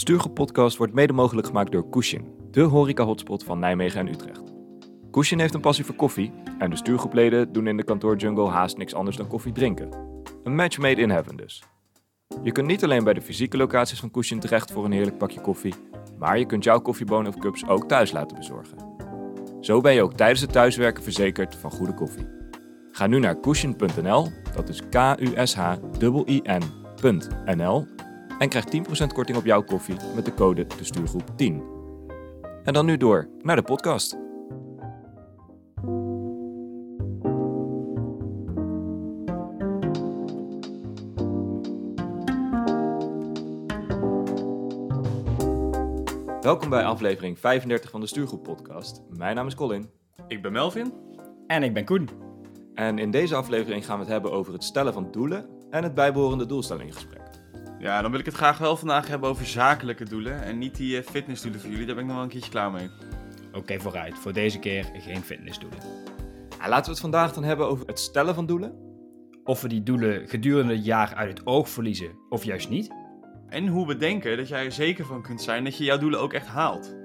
Stuurgroep Podcast wordt mede mogelijk gemaakt door Kushin, de horeca-hotspot van Nijmegen en Utrecht. Kushin heeft een passie voor koffie en de stuurgroepleden doen in de kantoorjungle haast niks anders dan koffie drinken. Een match made in heaven dus. Je kunt niet alleen bij de fysieke locaties van Kushin terecht voor een heerlijk pakje koffie, maar je kunt jouw koffiebonen of cups ook thuis laten bezorgen. Zo ben je ook tijdens het thuiswerken verzekerd van goede koffie. Ga nu naar kushin.nl, dat is K-U-S-H-I-N.nl en krijg 10% korting op jouw koffie met de code de stuurgroep 10. En dan nu door naar de podcast. Welkom bij aflevering 35 van de Stuurgroep Podcast. Mijn naam is Colin. Ik ben Melvin. En ik ben Koen. En in deze aflevering gaan we het hebben over het stellen van doelen en het bijbehorende doelstellingengesprek. Ja, dan wil ik het graag wel vandaag hebben over zakelijke doelen en niet die eh, fitnessdoelen voor jullie. Daar ben ik nog wel een keertje klaar mee. Oké, vooruit. Voor deze keer geen fitnessdoelen. Laten we het vandaag dan hebben over het stellen van doelen. Of we die doelen gedurende het jaar uit het oog verliezen, of juist niet. En hoe we denken dat jij er zeker van kunt zijn dat je jouw doelen ook echt haalt.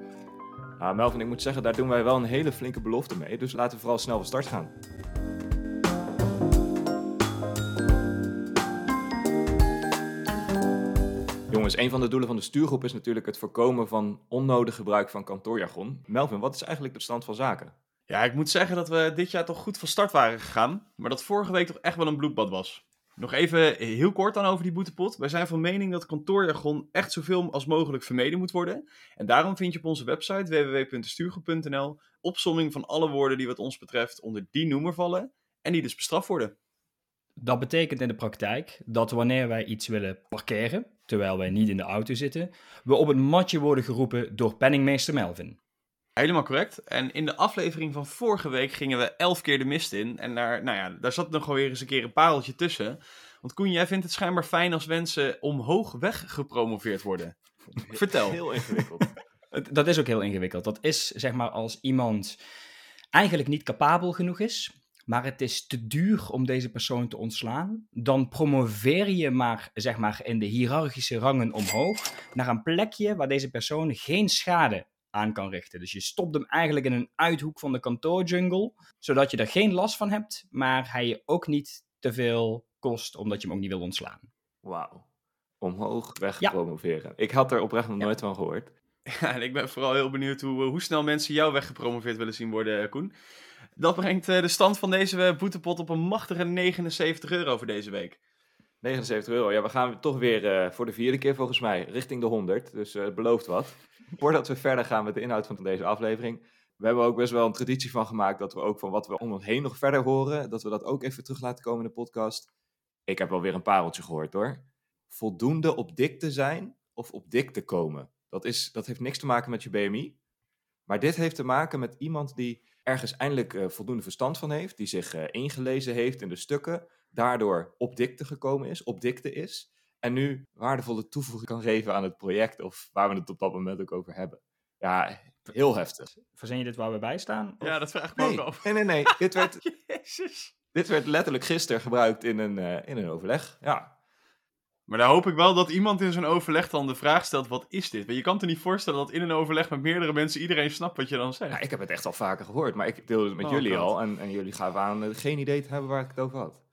Nou, Melvin, ik moet zeggen, daar doen wij wel een hele flinke belofte mee. Dus laten we vooral snel van start gaan. Jongens, een van de doelen van de stuurgroep is natuurlijk het voorkomen van onnodig gebruik van kantoorjargon. Melvin, wat is eigenlijk de stand van zaken? Ja, ik moet zeggen dat we dit jaar toch goed van start waren gegaan, maar dat vorige week toch echt wel een bloedbad was. Nog even heel kort dan over die boetepot. Wij zijn van mening dat kantoorjargon echt zoveel als mogelijk vermeden moet worden. En daarom vind je op onze website www.stuurgroep.nl opsomming van alle woorden die wat ons betreft onder die noemer vallen en die dus bestraft worden. Dat betekent in de praktijk dat wanneer wij iets willen parkeren, terwijl wij niet in de auto zitten, we op het matje worden geroepen door penningmeester Melvin. Helemaal correct. En in de aflevering van vorige week gingen we elf keer de mist in. En daar, nou ja, daar zat nog wel weer eens een keer een pareltje tussen. Want Koen, jij vindt het schijnbaar fijn als mensen omhoog weg gepromoveerd worden. Vertel. Heel ingewikkeld. Dat is ook heel ingewikkeld. Dat is zeg maar als iemand eigenlijk niet capabel genoeg is, maar het is te duur om deze persoon te ontslaan, dan promoveer je maar, zeg maar in de hiërarchische rangen omhoog naar een plekje waar deze persoon geen schade aan kan richten. Dus je stopt hem eigenlijk in een uithoek van de kantoorjungle, zodat je er geen last van hebt, maar hij je ook niet te veel kost, omdat je hem ook niet wil ontslaan. Wauw. Omhoog weg Ja. promoveren. Ik had er oprecht nog Ja. nooit van gehoord. Ja, en ik ben vooral heel benieuwd hoe, hoe snel mensen jou weggepromoveerd willen zien worden, eh, Koen. Dat brengt eh, de stand van deze eh, boetepot op een machtige 79 euro voor deze week. 79 euro. Ja, we gaan toch weer eh, voor de vierde keer volgens mij richting de 100. Dus het belooft wat. Voordat we verder gaan met de inhoud van deze aflevering. We hebben ook best wel een traditie van gemaakt dat we ook van wat we om ons heen nog verder horen, dat we dat ook even terug laten komen in de podcast. Ik heb wel weer een pareltje gehoord hoor. Voldoende op dik te zijn of op dik te komen. Dat, is, dat heeft niks te maken met je BMI. Maar dit heeft te maken met iemand die ergens eindelijk eh, voldoende verstand van heeft, die zich eh, ingelezen heeft in de stukken, daardoor op dikte gekomen is, op dikte is, en nu waardevolle toevoeging kan geven aan het project of waar we het op dat moment ook over hebben. Ja, heel heftig. Verzin je dit waar we bij staan? Of- Ja, dat vraag ik me Nee, ook af. nee, nee, nee. Dit werd, Jezus. dit werd letterlijk gisteren gebruikt in een, eh, in een overleg. Ja, Maar daar hoop ik wel dat iemand in zo'n overleg dan de vraag stelt, wat is dit? Want je kan het er niet voorstellen dat in een overleg met meerdere mensen iedereen snapt wat je dan zegt. ja, ik heb het echt al vaker gehoord, maar ik deelde het met Oh, jullie God. al en, en jullie gaven aan eh, geen idee te hebben waar ik het over had.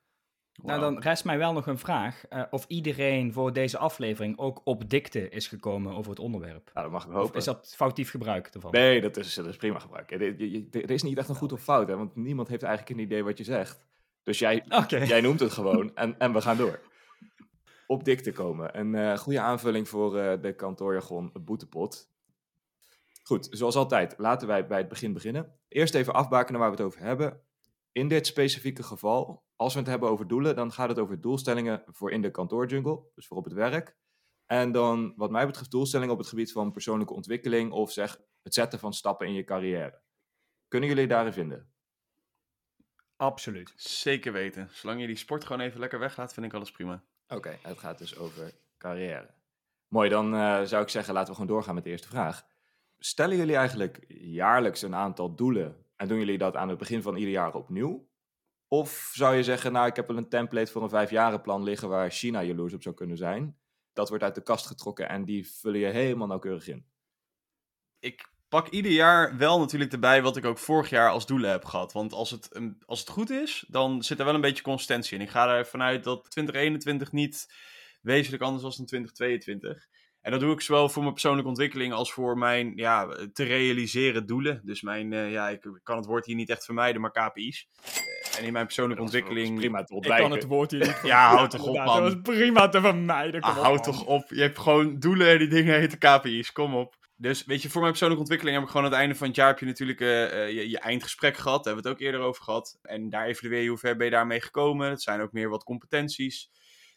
Nou, dan rest mij wel nog een vraag. eh, of iedereen voor deze aflevering ook op dikte is gekomen over het onderwerp. Nou, dat mag ik Of hopen. is dat foutief gebruik ervan? Nee, dat is, dat is prima gebruik. Er, is niet echt een goed of fout, hè, want niemand heeft eigenlijk een idee wat je zegt. Dus jij, jij noemt het gewoon en, en we gaan door. Op dik te komen. Een eh, goede aanvulling voor eh, de kantoorjargon boetepot. Goed, zoals altijd, laten wij bij het begin beginnen. Eerst even afbakenen waar we het over hebben. In dit specifieke geval, als we het hebben over doelen, dan gaat het over doelstellingen voor in de kantoorjungle, dus voor op het werk. En dan, wat mij betreft, doelstellingen op het gebied van persoonlijke ontwikkeling of zeg het zetten van stappen in je carrière. Kunnen jullie daarin vinden? Absoluut. Zeker weten. Zolang je die sport gewoon even lekker weglaat, vind ik alles prima. Oké, het gaat dus over carrière. Mooi, dan eh, zou ik zeggen, laten we gewoon doorgaan met de eerste vraag. Stellen jullie eigenlijk jaarlijks een aantal doelen en doen jullie dat aan het begin van ieder jaar opnieuw? Of zou je zeggen, nou, ik heb wel een template voor een vijfjarenplan liggen waar China jaloers op zou kunnen zijn. dat wordt uit de kast getrokken en die vullen je helemaal nauwkeurig in. Ik pak ieder jaar wel natuurlijk erbij wat ik ook vorig jaar als doelen heb gehad. Want als het, als het goed is, dan zit er wel een beetje consistentie in. Ik ga ervan uit dat 2021 niet wezenlijk anders was dan 2022. En dat doe ik zowel voor mijn persoonlijke ontwikkeling als voor mijn ja, te realiseren doelen. Dus mijn, eh, ja, ik kan het woord hier niet echt vermijden, maar KPI's. Eh, en in mijn persoonlijke ontwikkeling... prima te Ik kan het woord hier niet Ja, houd toch op, man. Dat was prima te vermijden. Ah, houd toch op. Je hebt gewoon doelen en die dingen heten KPI's. Kom op. Dus weet je, voor mijn persoonlijke ontwikkeling heb ik gewoon aan het einde van het jaar heb je natuurlijk eh, eh, je, je eindgesprek gehad. Daar hebben we het ook eerder over gehad. En daar evalueer je hoe ver ben je daarmee gekomen. Het zijn ook meer wat competenties.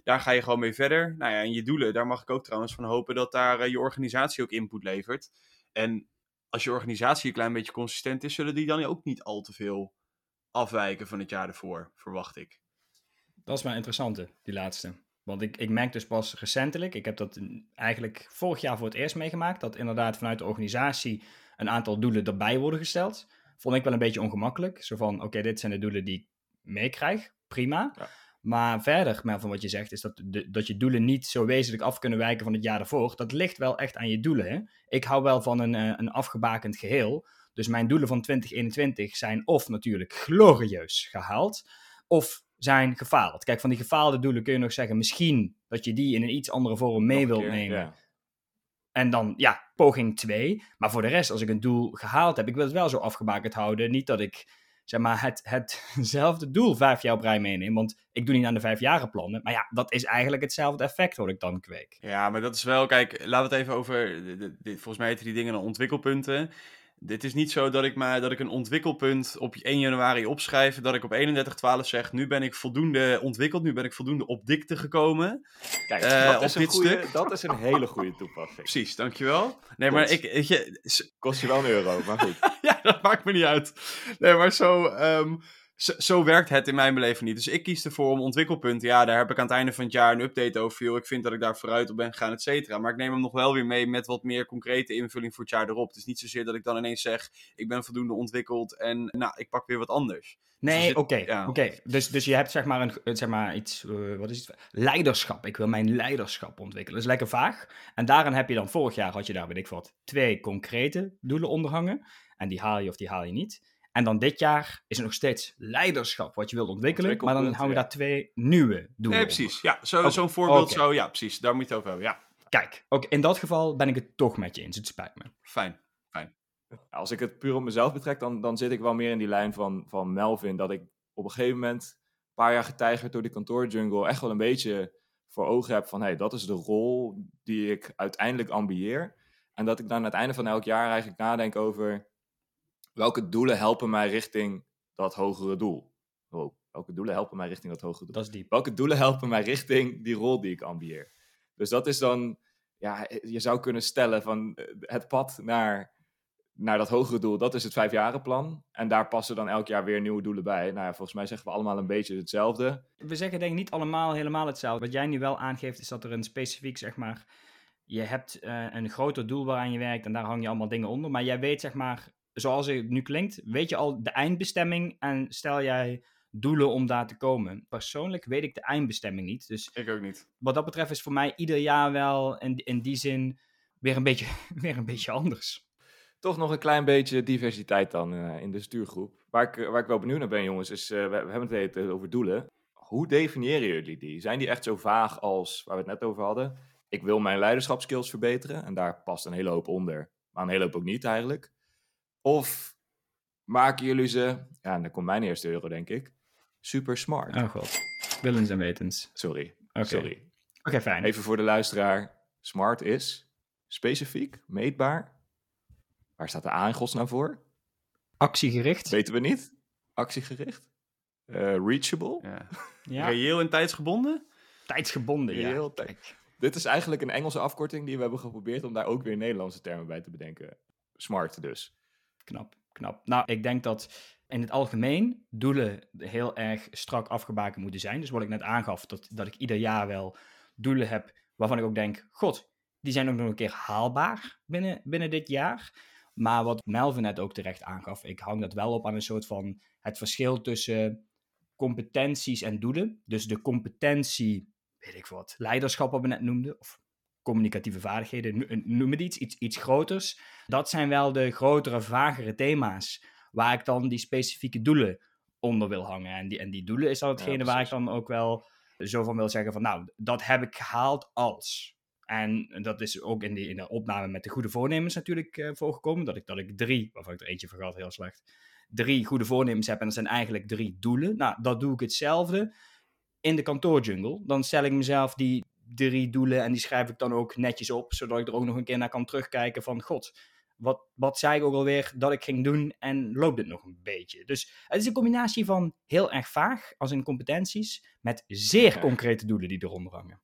Daar ga je gewoon mee verder. Nou ja, en je doelen, daar mag ik ook trouwens van hopen dat daar eh, je organisatie ook input levert. En als je organisatie een klein beetje consistent is, zullen die dan ook niet al te veel afwijken van het jaar ervoor, verwacht ik. Dat is maar interessante, die laatste. Want ik, ik merk dus pas recentelijk, ik heb dat eigenlijk vorig jaar voor het eerst meegemaakt, dat inderdaad vanuit de organisatie een aantal doelen erbij worden gesteld. Vond ik wel een beetje ongemakkelijk. Zo van, oké, dit zijn de doelen die ik meekrijg, prima. Ja. Maar verder, maar van wat je zegt, is dat, de, dat je doelen niet zo wezenlijk af kunnen wijken van het jaar ervoor. Dat ligt wel echt aan je doelen. Hè? Ik hou wel van een, eh, een afgebakend geheel. Dus mijn doelen van 2021 zijn of natuurlijk glorieus gehaald, of zijn gefaald. Kijk, van die gefaalde doelen kun je nog zeggen, misschien dat je die in een iets andere vorm mee wilt keer, nemen. ja. En dan, ja, poging 2. Maar voor de rest, als ik een doel gehaald heb, ik wil het wel zo afgebakend houden. Niet dat ik, zeg maar, het, hetzelfde doel vijf jaar op rij meeneem. Want ik doe niet aan de vijfjaren plannen. Maar ja, dat is eigenlijk hetzelfde effect wat ik dan kweek. Ja, maar dat is wel, kijk, laten we het even over, de- de- de- volgens mij heten die dingen dan ontwikkelpunten. Dit is niet zo dat ik, maar, dat ik een ontwikkelpunt op 1 januari opschrijf, dat ik op 31-12 zeg, nu ben ik voldoende ontwikkeld, nu ben ik voldoende op dikte gekomen. Kijk, Eh, dat, op is een dit goeie- stuk. dat is een hele goede toepassing. Precies, dankjewel. Nee, maar Klopt. ik, weet je, Kost je wel een euro, maar goed. ja, dat maakt me niet uit. Nee, maar zo, ehm, zo, zo werkt het in mijn beleving niet. Dus ik kies ervoor om ontwikkelpunten. Ja, daar heb ik aan het einde van het jaar een update over. Joh, ik vind dat ik daar vooruit op ben gegaan, et cetera. Maar ik neem hem nog wel weer mee met wat meer concrete invulling voor het jaar erop. Het is niet zozeer dat ik dan ineens zeg, ik ben voldoende ontwikkeld en nou, ik pak weer wat anders. Nee, zit- oké. ja. oké. Dus, dus je hebt zeg maar, een, een- zeg maar iets, eh, wat is het? Leiderschap. Ik wil mijn leiderschap ontwikkelen. Dat is lekker vaag. En daarin heb je dan, vorig jaar had je daar, weet ik wat, twee concrete doelen onderhangen. En die haal je of die haal je niet. En dan dit jaar is er nog steeds leiderschap wat je wilt ontwikkelen. Maar dan hangen ja. daar twee nieuwe doelen Nee, precies. Ja, zo- zo'n voorbeeld zo. Ja, precies. Daar moet je het over hebben. Ja, Kijk, ook in dat geval ben ik het toch met je eens. Het spijt me. fijn. Als ik het puur op mezelf betrek, dan, dan zit ik wel meer in die lijn van, van Melvin. Dat ik op een gegeven moment, een paar jaar getijgerd door die kantoorjungle, echt wel een beetje voor ogen heb van, hé, hey, dat is de rol die ik uiteindelijk ambieer. En dat ik dan aan het einde van elk jaar eigenlijk nadenk over welke doelen helpen mij richting dat hogere doel. Wow, welke doelen helpen mij richting dat hogere doel? Dat is diep. welke doelen helpen mij richting die rol die ik ambieer? Dus dat is dan, ja, je zou kunnen stellen van eh, het pad naar, naar dat hogere doel, dat is het vijfjarenplan. En daar passen dan elk jaar weer nieuwe doelen bij. Nou ja, volgens mij zeggen we allemaal een beetje hetzelfde. We zeggen denk ik niet allemaal helemaal hetzelfde. Wat jij nu wel aangeeft is dat er een specifiek, zeg maar, je hebt eh, een groter doel waaraan je werkt en daar hang je allemaal dingen onder. Maar jij weet, zeg maar, zoals het nu klinkt, weet je al de eindbestemming en stel jij doelen om daar te komen. Persoonlijk weet ik de eindbestemming niet. Dus Ik ook niet. wat dat betreft is voor mij ieder jaar wel in, in die zin weer een beetje, weer een beetje anders. Toch nog een klein beetje diversiteit dan eh, in de stuurgroep. Waar ik, eh, waar ik wel benieuwd naar ben, jongens, is, eh, we, we hebben het over doelen. Hoe definiëren jullie die? Zijn die echt zo vaag als waar we het net over hadden? Ik wil mijn leiderschapskills verbeteren en daar past een hele hoop onder, maar een hele hoop ook niet eigenlijk. Of maken jullie ze, ja, en dan komt mijn eerste euro denk ik, super smart. Oh god. Willens en wetens. Sorry, Oké, sorry. Oké, fijn. Even voor de luisteraar, smart is specifiek, meetbaar. Waar staat de A in godsnaam voor? Actiegericht. Weten we niet. Actiegericht. Eh, reachable. Ja. Ja. Reëel en tijdsgebonden? Tijdsgebonden, ja. Reëel Kijk. Dit is eigenlijk een Engelse afkorting die we hebben geprobeerd om daar ook weer Nederlandse termen bij te bedenken. Smart dus. Knap, knap. Nou, ik denk dat in het algemeen doelen heel erg strak afgebakend moeten zijn. Dus wat ik net aangaf, dat, dat ik ieder jaar wel doelen heb waarvan ik ook denk, god, die zijn ook nog een keer haalbaar binnen, binnen dit jaar. Maar wat Melvin net ook terecht aangaf, ik hang dat wel op aan een soort van het verschil tussen competenties en doelen. Dus de competentie, weet ik wat, leiderschap wat we net noemden, of communicatieve vaardigheden, no- noem het iets, iets, iets groters. Dat zijn wel de grotere, vagere thema's waar ik dan die specifieke doelen onder wil hangen. En die, en die doelen is dan Ja, hetgene waar ik dan ook wel zo van wil zeggen van, nou, dat heb ik gehaald als. En dat is ook in, die, in de opname met de goede voornemens natuurlijk eh, voorgekomen. Dat ik, dat ik drie, waarvan ik er eentje vergat, heel slecht. Drie goede voornemens heb en dat zijn eigenlijk drie doelen. Nou, dat doe ik hetzelfde in de kantoorjungle. Dan stel ik mezelf die drie doelen en die schrijf ik dan ook netjes op. Zodat ik er ook nog een keer naar kan terugkijken van, god, wat, wat zei ik ook alweer dat ik ging doen en loopt dit nog een beetje? Dus het is een combinatie van heel erg vaag, als in competenties, met zeer concrete doelen die eronder hangen.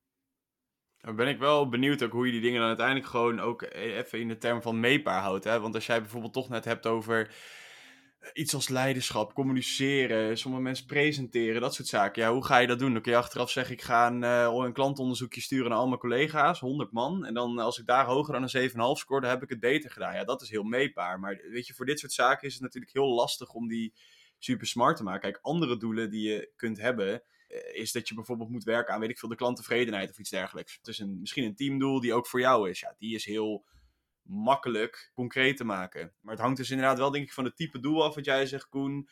Dan ben ik wel benieuwd ook hoe je die dingen dan uiteindelijk gewoon ook e- even in de term van meetbaar houdt. Hè? Want als jij bijvoorbeeld toch net hebt over iets als leiderschap, communiceren, sommige mensen presenteren, dat soort zaken. Ja, hoe ga je dat doen? Dan kun je achteraf zeggen, ik ga een, eh, een klantonderzoekje sturen naar al mijn collega's, 100 man. En dan als ik daar hoger dan een 7,5 score, dan heb ik het beter gedaan. Ja, dat is heel meetbaar. Maar weet je, voor dit soort zaken is het natuurlijk heel lastig om die super smart te maken. Kijk, andere doelen die je kunt hebben, eh, is dat je bijvoorbeeld moet werken aan, weet ik veel, de klanttevredenheid of iets dergelijks. Het is een, misschien een teamdoel die ook voor jou is. Ja, die is heel makkelijk concreet te maken. Maar het hangt dus inderdaad wel, denk ik, van het type doel af wat jij zegt, Koen.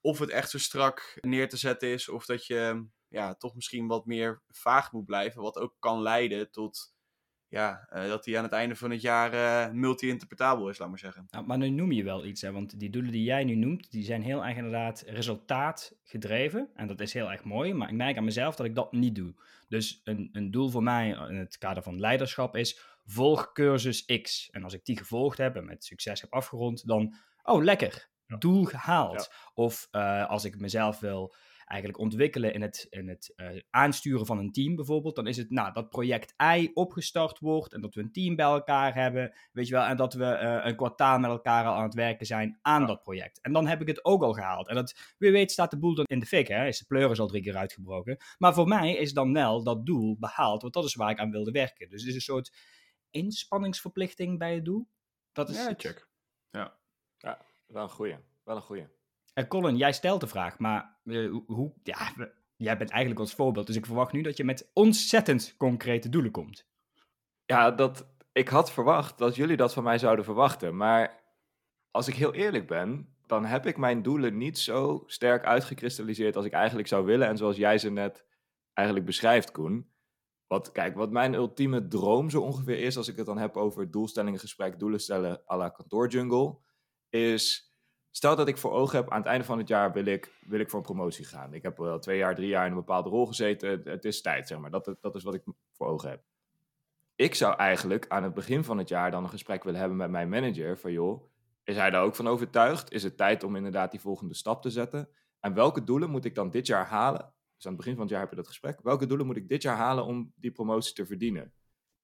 Of het echt zo strak neer te zetten is, of dat je ja, toch misschien wat meer vaag moet blijven, wat ook kan leiden tot ja, eh, dat die aan het einde van het jaar eh, multi-interpretabel is, laat maar zeggen. Nou, maar nu noem je wel iets, hè? want die doelen die jij nu noemt, die zijn heel erg inderdaad resultaatgedreven. En dat is heel erg mooi, maar ik merk aan mezelf dat ik dat niet doe. Dus een, een doel voor mij in het kader van leiderschap is, volg cursus X. En als ik die gevolgd heb en met succes heb afgerond, dan, oh lekker, doel gehaald. Of eh, als ik mezelf wil eigenlijk ontwikkelen in het, in het eh, aansturen van een team bijvoorbeeld, dan is het nou, dat project I opgestart wordt en dat we een team bij elkaar hebben, weet je wel, en dat we eh, een kwartaal met elkaar al aan het werken zijn aan Ja. dat project. En dan heb ik het ook al gehaald. En dat, wie weet staat de boel dan in de fik, hè, is de pleuris al drie keer uitgebroken. Maar voor mij is dan wel dat doel behaald, want dat is waar ik aan wilde werken. Dus het is een soort inspanningsverplichting bij het doel. Dat is Ja, check. Wel een goeie. Wel een goeie. En Colin, jij stelt de vraag, maar eh, hoe- ja, we- jij bent eigenlijk ons voorbeeld, dus ik verwacht nu dat je met ontzettend concrete doelen komt. Ja, dat, ik had verwacht dat jullie dat van mij zouden verwachten. Maar als ik heel eerlijk ben, dan heb ik mijn doelen niet zo sterk uitgekristalliseerd als ik eigenlijk zou willen. En zoals jij ze net eigenlijk beschrijft, Koen. Wat, kijk, wat mijn ultieme droom zo ongeveer is, als ik het dan heb over doelstellingengesprek, doelen stellen à la kantoorjungle, is... Stel dat ik voor ogen heb, aan het einde van het jaar wil ik, wil ik voor een promotie gaan. Ik heb wel twee jaar, drie jaar in een bepaalde rol gezeten. Het, is tijd, zeg maar. Dat, dat is wat ik voor ogen heb ik zou eigenlijk aan het begin van het jaar dan een gesprek willen hebben met mijn manager. Van joh, is hij daar ook van overtuigd? Is het tijd om inderdaad die volgende stap te zetten? En welke doelen moet ik dan dit jaar halen? Dus aan het begin van het jaar heb je dat gesprek. Welke doelen moet ik dit jaar halen om die promotie te verdienen?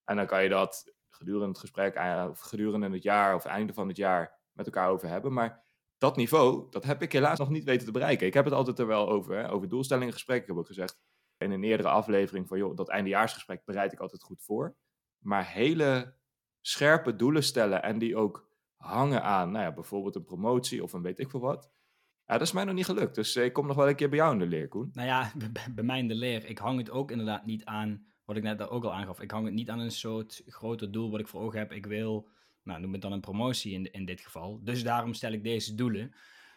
En dan kan je dat gedurende het gesprek, eh, of gedurende het jaar of einde van het jaar met elkaar over hebben. Maar dat niveau, dat heb ik helaas nog niet weten te bereiken. Ik heb het altijd er wel over, hè, over doelstellingengesprek. Ik heb ook gezegd in een eerdere aflevering van joh, dat eindejaarsgesprek bereid ik altijd goed voor maar hele scherpe doelen stellen en die ook hangen aan, nou ja, bijvoorbeeld een promotie of een weet ik veel wat. Ja, dat is mij nog niet gelukt. Dus eh, ik kom nog wel een keer bij jou in de leer, Koen. Nou ja, bij mij in de leer, ik hang het ook inderdaad niet aan, wat ik net ook al aangaf, ik hang het niet aan een soort groter doel wat ik voor ogen heb. Ik wil, nou noem het dan een promotie in, in dit geval. Dus daarom stel ik deze doelen.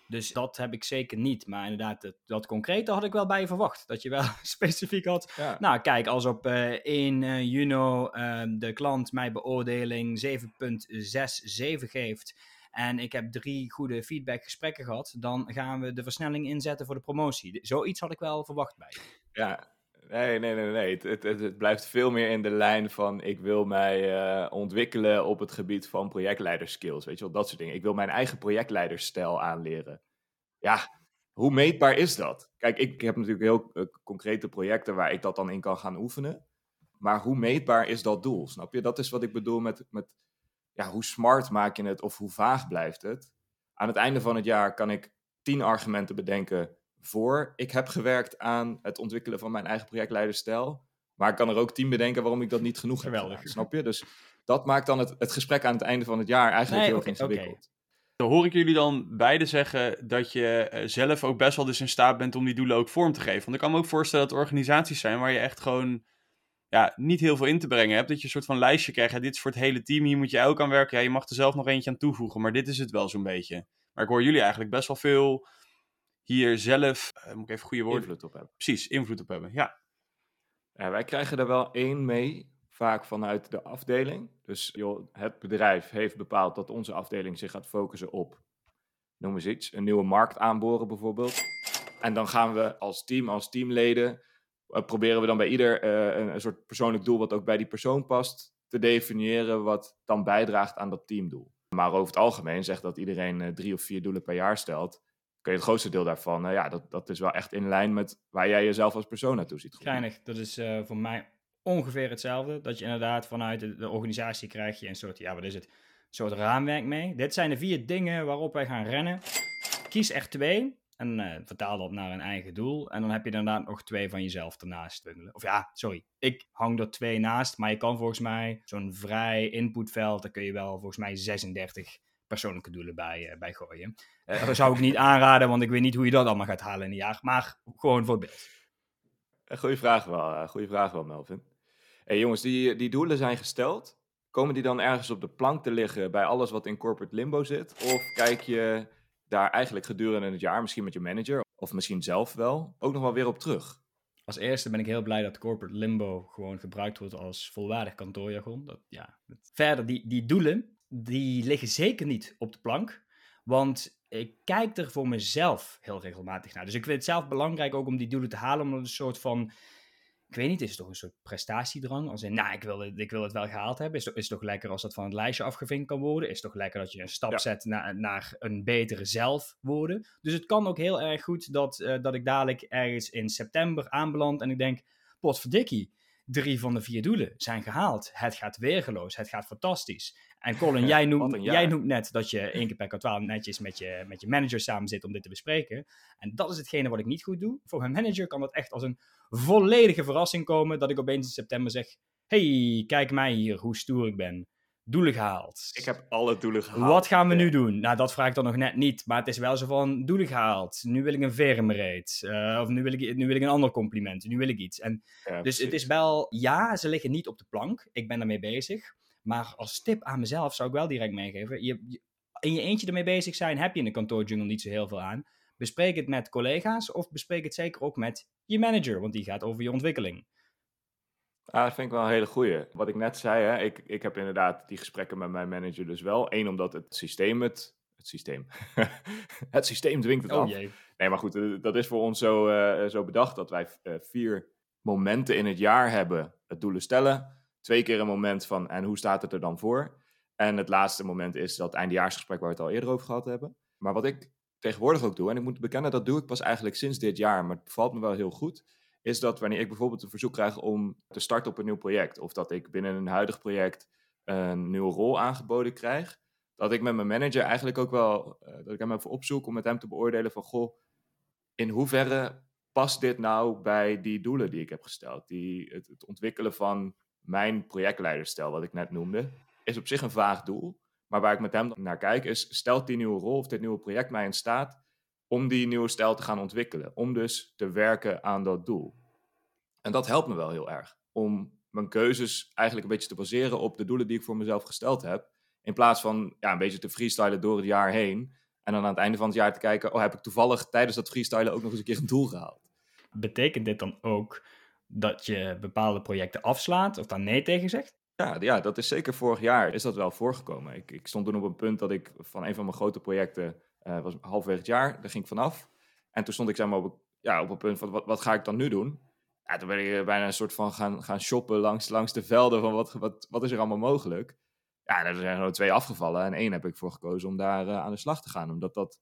Dus dat heb ik zeker niet. Maar inderdaad, dat, dat concrete had ik wel bij je verwacht. Dat je wel specifiek had. Ja, Nou, kijk, als op eh 1 eh, juni de klant mij beoordeling 7.67 geeft en ik heb drie goede feedbackgesprekken gehad, dan gaan we de versnelling inzetten voor de promotie. Zoiets had ik wel verwacht bij. je. ja. Nee, nee, nee, nee. Het, het, het, blijft veel meer in de lijn van ik wil mij eh, ontwikkelen op het gebied van projectleiderskills. Weet je wel, dat soort dingen. Ik wil mijn eigen projectleiderstijl aanleren. Ja, hoe meetbaar is dat? Kijk, ik heb natuurlijk heel eh, concrete projecten waar ik dat dan in kan gaan oefenen. Maar hoe meetbaar is dat doel? Snap je? Dat is wat ik bedoel met, met ja, hoe smart maak je het of hoe vaag blijft het? Aan het einde van het jaar kan ik tien argumenten bedenken voor ik heb gewerkt aan het ontwikkelen van mijn eigen projectleiderstijl. Maar ik kan er ook tien bedenken waarom ik dat niet genoeg heb gedaan, Snap je? Dus dat maakt dan het, het gesprek aan het einde van het jaar eigenlijk Nee, heel oké, ingewikkeld. Dan hoor ik jullie dan beide zeggen dat je eh, zelf ook best wel dus in staat bent om die doelen ook vorm te geven. Want ik kan me ook voorstellen dat er organisaties zijn waar je echt gewoon ja, niet heel veel in te brengen hebt. Dat je een soort van lijstje krijgt. Ja, dit is voor het hele team, hier moet je ook aan werken. Ja, je mag er zelf nog eentje aan toevoegen, maar dit is het wel zo'n beetje. Maar ik hoor jullie eigenlijk best wel veel hier zelf, uh, moet ik even goede woorden... Invloed op hebben. Precies, invloed op hebben, ja. Wij krijgen er wel één mee, vaak vanuit de afdeling. Dus joh, het bedrijf heeft bepaald dat onze afdeling zich gaat focussen op, noem eens iets, een nieuwe markt aanboren bijvoorbeeld. En dan gaan we als team, als teamleden, uh, proberen we dan bij ieder uh, een, een, soort persoonlijk doel wat ook bij die persoon past, te definiëren wat dan bijdraagt aan dat teamdoel. Maar over het algemeen zegt dat iedereen uh, drie of vier doelen per jaar stelt. Kun je het grootste deel daarvan, ja, dat, dat is wel echt in lijn met waar jij jezelf als persoon naartoe ziet. Geinig, dat is voor mij ongeveer hetzelfde. Dat je inderdaad vanuit de, organisatie krijg je een soort, ja, wat is het? Soort raamwerk mee. Dit zijn de vier dingen waarop wij gaan rennen. Kies er twee en uh, vertaal dat naar een eigen doel. En dan heb je inderdaad nog twee van jezelf ernaast. Of ja, sorry. Ik hang er twee naast. Maar je kan volgens mij zo'n vrij inputveld. Daar kun je wel volgens mij 36 persoonlijke doelen bij, uh, bij gooien. Uh, dat zou ik niet aanraden, want ik weet niet hoe je dat allemaal gaat halen in een jaar. Maar gewoon voor beeld. Goeie vraag wel, goeie vraag wel, Melvin. Hey, jongens, die, die doelen zijn gesteld. Komen die dan ergens op de plank te liggen bij alles wat in corporate limbo zit? Of kijk je daar eigenlijk gedurende het jaar, misschien met je manager, of misschien zelf wel, ook nog wel weer op terug? Als eerste ben ik heel blij dat corporate limbo gewoon gebruikt wordt als volwaardig kantoorjargon. Dat, ja. Verder, die, die doelen, die liggen zeker niet op de plank. Want ik kijk er voor mezelf heel regelmatig naar. Dus ik vind het zelf belangrijk ook om die doelen te halen, omdat een soort van ik weet niet, is het toch een soort prestatiedrang? Als in, nou, ik wil, het, ik wil het wel gehaald hebben. Is, is het toch lekker als dat van het lijstje afgevinkt kan worden? Is het toch lekker dat je een stap zet naar, naar een betere zelf worden? Dus het kan ook heel erg goed dat, uh, dat ik dadelijk ergens in september aanbeland en ik denk, potverdikkie, drie van de vier doelen zijn gehaald. Het gaat weergeloos, het gaat fantastisch. En Colin, jij noemt, jij noemt net dat je één keer per kwartaal netjes met je, met je manager samen zit om dit te bespreken. En dat is hetgene wat ik niet goed doe. Voor mijn manager kan dat echt als een volledige verrassing komen dat ik opeens in september zeg: hey, kijk mij hier, hoe stoer ik ben. Doelen gehaald. Ik heb alle doelen gehaald. Wat gaan we nu doen? Nou, dat vraag ik dan nog net niet. Maar het is wel zo van, doelen gehaald. Nu wil ik een vermreed. Uh, of nu wil, ik, nu wil ik een ander compliment. Nu wil ik iets. En, ja, dus het is wel, ja, ze liggen niet op de plank. Ik ben daarmee bezig. Maar als tip aan mezelf zou ik wel direct meegeven. Je, je, in je eentje ermee bezig zijn, heb je in de kantoorjungle niet zo heel veel aan. Bespreek het met collega's of bespreek het zeker ook met je manager, want die gaat over je ontwikkeling. Ah, dat vind ik wel een hele goeie. Wat ik net zei, hè, ik, ik heb inderdaad die gesprekken met mijn manager dus wel. Eén, omdat het systeem het... Het systeem. het systeem dwingt het oh, af. Jee. Nee, maar goed, eh, dat is voor ons zo, uh, zo bedacht dat wij uh, vier momenten in het jaar hebben. Het doelen stellen, twee keer een moment van en hoe staat het er dan voor? En het laatste moment is dat eindejaarsgesprek waar we het al eerder over gehad hebben. Maar wat ik tegenwoordig ook doe, en ik moet bekennen, dat doe ik pas eigenlijk sinds dit jaar, maar het bevalt me wel heel goed, is dat wanneer ik bijvoorbeeld een verzoek krijg om te starten op een nieuw project, of dat ik binnen een huidig project een nieuwe rol aangeboden krijg, dat ik met mijn manager eigenlijk ook wel, uh, dat ik hem even opzoek om met hem te beoordelen van, goh, in hoeverre past dit nou bij die doelen die ik heb gesteld? Die, het, het ontwikkelen van mijn projectleiderstijl, wat ik net noemde, is op zich een vaag doel. Maar waar ik met hem naar kijk is, stelt die nieuwe rol of dit nieuwe project mij in staat om die nieuwe stijl te gaan ontwikkelen. Om dus te werken aan dat doel. En dat helpt me wel heel erg. Om mijn keuzes eigenlijk een beetje te baseren op de doelen die ik voor mezelf gesteld heb. In plaats van ja, een beetje te freestylen door het jaar heen. En dan aan het einde van het jaar te kijken, oh heb ik toevallig tijdens dat freestylen ook nog eens een keer een doel gehaald. Betekent dit dan ook dat je bepaalde projecten afslaat of daar nee tegen zegt? Ja, ja, dat is zeker vorig jaar is dat wel voorgekomen. Ik, ik stond toen op een punt dat ik van een van mijn grote projecten, uh, was halverwege het jaar, daar ging ik vanaf. En toen stond ik zeg maar op, ja, op een punt van wat, wat ga ik dan nu doen? Ja, toen ben ik bijna een soort van gaan, gaan shoppen langs, langs de velden van wat, wat, wat is er allemaal mogelijk. Ja, er zijn er twee afgevallen en één heb ik voor gekozen om daar uh, aan de slag te gaan. Omdat dat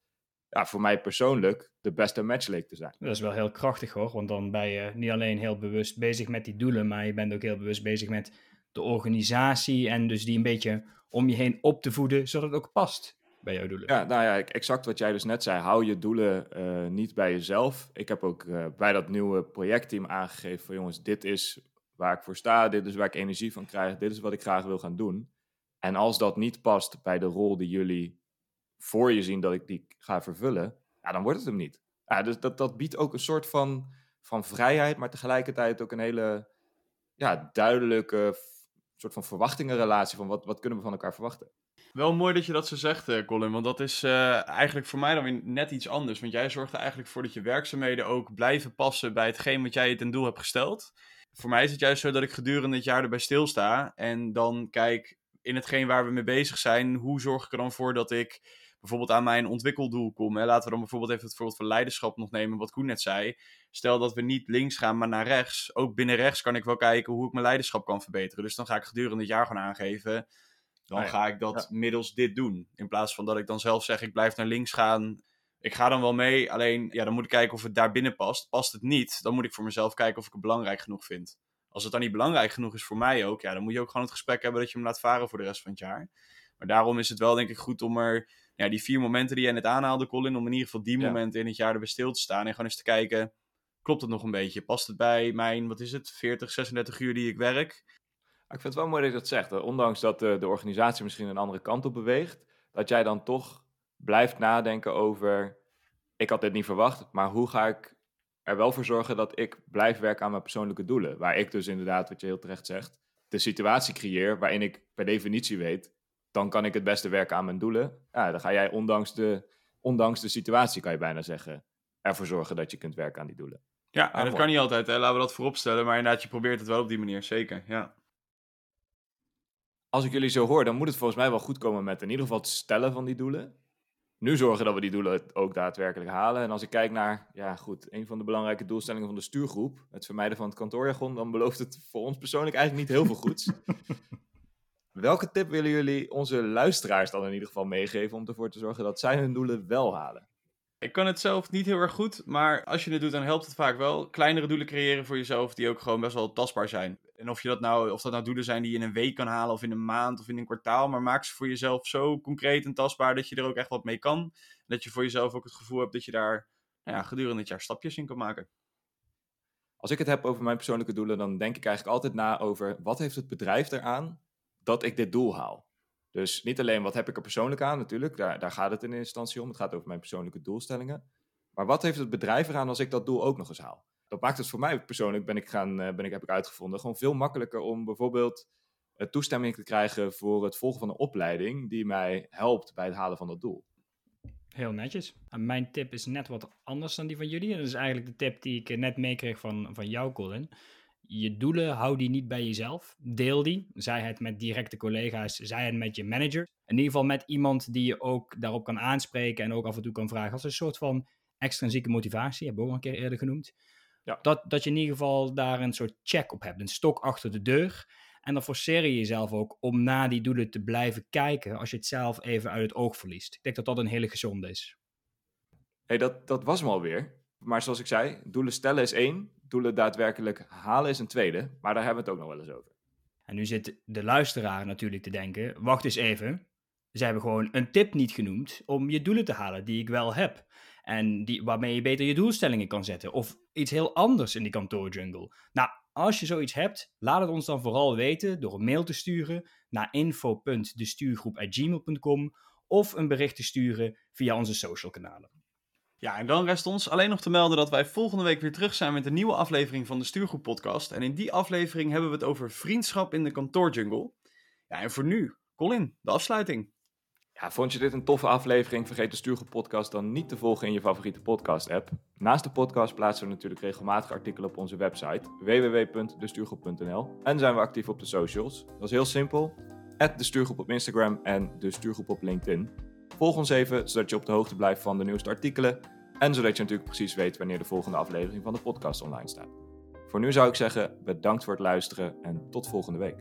ja, voor mij persoonlijk de beste match leek te zijn. Dat is wel heel krachtig hoor, want dan ben je niet alleen heel bewust bezig met die doelen, maar je bent ook heel bewust bezig met de organisatie en dus die een beetje om je heen op te voeden, zodat het ook past bij jouw doelen. Ja, nou ja, exact wat jij dus net zei. Hou je doelen uh, niet bij jezelf. Ik heb ook uh, bij dat nieuwe projectteam aangegeven van jongens, dit is waar ik voor sta, dit is waar ik energie van krijg, dit is wat ik graag wil gaan doen. En als dat niet past bij de rol die jullie voor je zien dat ik die ga vervullen, ja, dan wordt het hem niet. Ja, dus dat, dat biedt ook een soort van, van vrijheid, maar tegelijkertijd ook een hele ja, duidelijke soort van verwachtingenrelatie van wat, wat kunnen we van elkaar verwachten. Wel mooi dat je dat zo zegt, eh, Colin. Want dat is uh, eigenlijk voor mij dan weer net iets anders. Want jij zorgt er eigenlijk voor dat je werkzaamheden ook blijven passen bij hetgeen wat jij ten doel hebt gesteld. Voor mij is het juist zo dat ik gedurende het jaar erbij stilsta. En dan kijk in hetgeen waar we mee bezig zijn. Hoe zorg ik er dan voor dat ik bijvoorbeeld aan mijn ontwikkeldoel kom. Hè? Laten we dan bijvoorbeeld even het voorbeeld van leiderschap nog nemen, wat Koen net zei. Stel dat we niet links gaan, maar naar rechts. Ook binnen rechts kan ik wel kijken hoe ik mijn leiderschap kan verbeteren. Dus dan ga ik gedurende het jaar gewoon aangeven. Dan ga ik dat middels dit doen. In plaats van dat ik dan zelf zeg, ik blijf naar links gaan. Ik ga dan wel mee, alleen ja, dan moet ik kijken of het daar binnen past. Past het niet, dan moet ik voor mezelf kijken of ik het belangrijk genoeg vind. Als het dan niet belangrijk genoeg is voor mij ook, ja, dan moet je ook gewoon het gesprek hebben dat je hem laat varen voor de rest van het jaar. Maar daarom is het wel denk ik goed om er ja, die vier momenten die jij net aanhaalde, Colin, om in ieder geval die momenten in het jaar erbij stil te staan en gewoon eens te kijken, klopt het nog een beetje? Past het bij mijn, wat is het, 40, 36 uur die ik werk? Ik vind het wel mooi dat je dat zegt. Ondanks dat de, de organisatie misschien een andere kant op beweegt, dat jij dan toch blijft nadenken over, ik had dit niet verwacht, maar hoe ga ik er wel voor zorgen dat ik blijf werken aan mijn persoonlijke doelen? Waar ik dus inderdaad, wat je heel terecht zegt, de situatie creëer waarin ik per definitie weet, dan kan ik het beste werken aan mijn doelen. Ja, dan ga jij ondanks de, ondanks de situatie, kan je bijna zeggen, ervoor zorgen dat je kunt werken aan die doelen. Ja, en dat kan niet altijd, hè? laten we dat vooropstellen. Maar inderdaad, je probeert het wel op die manier, zeker. Ja. Als ik jullie zo hoor, dan moet het volgens mij wel goed komen met in ieder geval het stellen van die doelen. Nu zorgen dat we die doelen ook daadwerkelijk halen. En als ik kijk naar, ja goed, een van de belangrijke doelstellingen van de stuurgroep, het vermijden van het kantoorjargon, dan belooft het voor ons persoonlijk eigenlijk niet heel veel goeds. Welke tip willen jullie onze luisteraars dan in ieder geval meegeven om ervoor te zorgen dat zij hun doelen wel halen? Ik kan het zelf niet heel erg goed, maar als je het doet, dan helpt het vaak wel. Kleinere doelen creëren voor jezelf die ook gewoon best wel tastbaar zijn. En of, je dat nou, of dat nou doelen zijn die je in een week kan halen, of in een maand, of in een kwartaal. Maar maak ze voor jezelf zo concreet en tastbaar dat je er ook echt wat mee kan. En dat je voor jezelf ook het gevoel hebt dat je daar nou ja, gedurende het jaar stapjes in kan maken. Als ik het heb over mijn persoonlijke doelen, dan denk ik eigenlijk altijd na over wat heeft het bedrijf eraan dat ik dit doel haal. Dus niet alleen wat heb ik er persoonlijk aan, natuurlijk, daar, daar gaat het in eerste instantie om. Het gaat over mijn persoonlijke doelstellingen. Maar wat heeft het bedrijf eraan als ik dat doel ook nog eens haal? Dat maakt het voor mij persoonlijk, ben ik gaan, eh, ben ik, heb ik uitgevonden, gewoon veel makkelijker om bijvoorbeeld uh, toestemming te krijgen voor het volgen van een opleiding die mij helpt bij het halen van dat doel. Heel netjes. Mijn tip is net wat anders dan die van jullie. Dat is eigenlijk de tip die ik net meekreeg van, van jou, Colin je doelen, hou die niet bij jezelf. Deel die. Zij het met directe collega's, zij het met je manager. In ieder geval met iemand die je ook daarop kan aanspreken en ook af en toe kan vragen. Als een soort van extrinsieke motivatie, hebben we ook een keer eerder genoemd. Ja. Dat, dat je in ieder geval daar een soort check op hebt, een stok achter de deur. En dan forceer je jezelf ook om na die doelen te blijven kijken als je het zelf even uit het oog verliest. Ik denk dat dat een hele gezonde is. hey, dat, dat was hem alweer. Maar zoals ik zei, doelen stellen is één doelen daadwerkelijk halen is een tweede, maar daar hebben we het ook nog wel eens over. En nu zit de luisteraar natuurlijk te denken, wacht eens even, ze hebben gewoon een tip niet genoemd om je doelen te halen die ik wel heb. En die, waarmee je beter je doelstellingen kan zetten. Of iets heel anders in die kantoorjungle. Nou, als je zoiets hebt, laat het ons dan vooral weten door een mail te sturen naar info.destuurgroep.gmail.com of een bericht te sturen via onze social kanalen. Ja, en dan rest ons alleen nog te melden dat wij volgende week weer terug zijn met een nieuwe aflevering van de Stuurgroep Podcast. En in die aflevering hebben we het over vriendschap in de kantoorjungle. Ja, en voor nu, Colin, de afsluiting. Vond je dit een toffe aflevering? Vergeet de Stuurgroep Podcast dan niet te volgen in je favoriete podcast-app. Naast de podcast plaatsen we natuurlijk regelmatig artikelen op onze website www.destuurgroep.nl en zijn we actief op de socials. Dat is heel simpel. de Stuurgroep op Instagram en de Stuurgroep op LinkedIn. Volg ons even, zodat je op de hoogte blijft van de nieuwste artikelen. En zodat je natuurlijk precies weet wanneer de volgende aflevering van de podcast online staat. Voor nu zou ik zeggen, bedankt voor het luisteren en tot volgende week.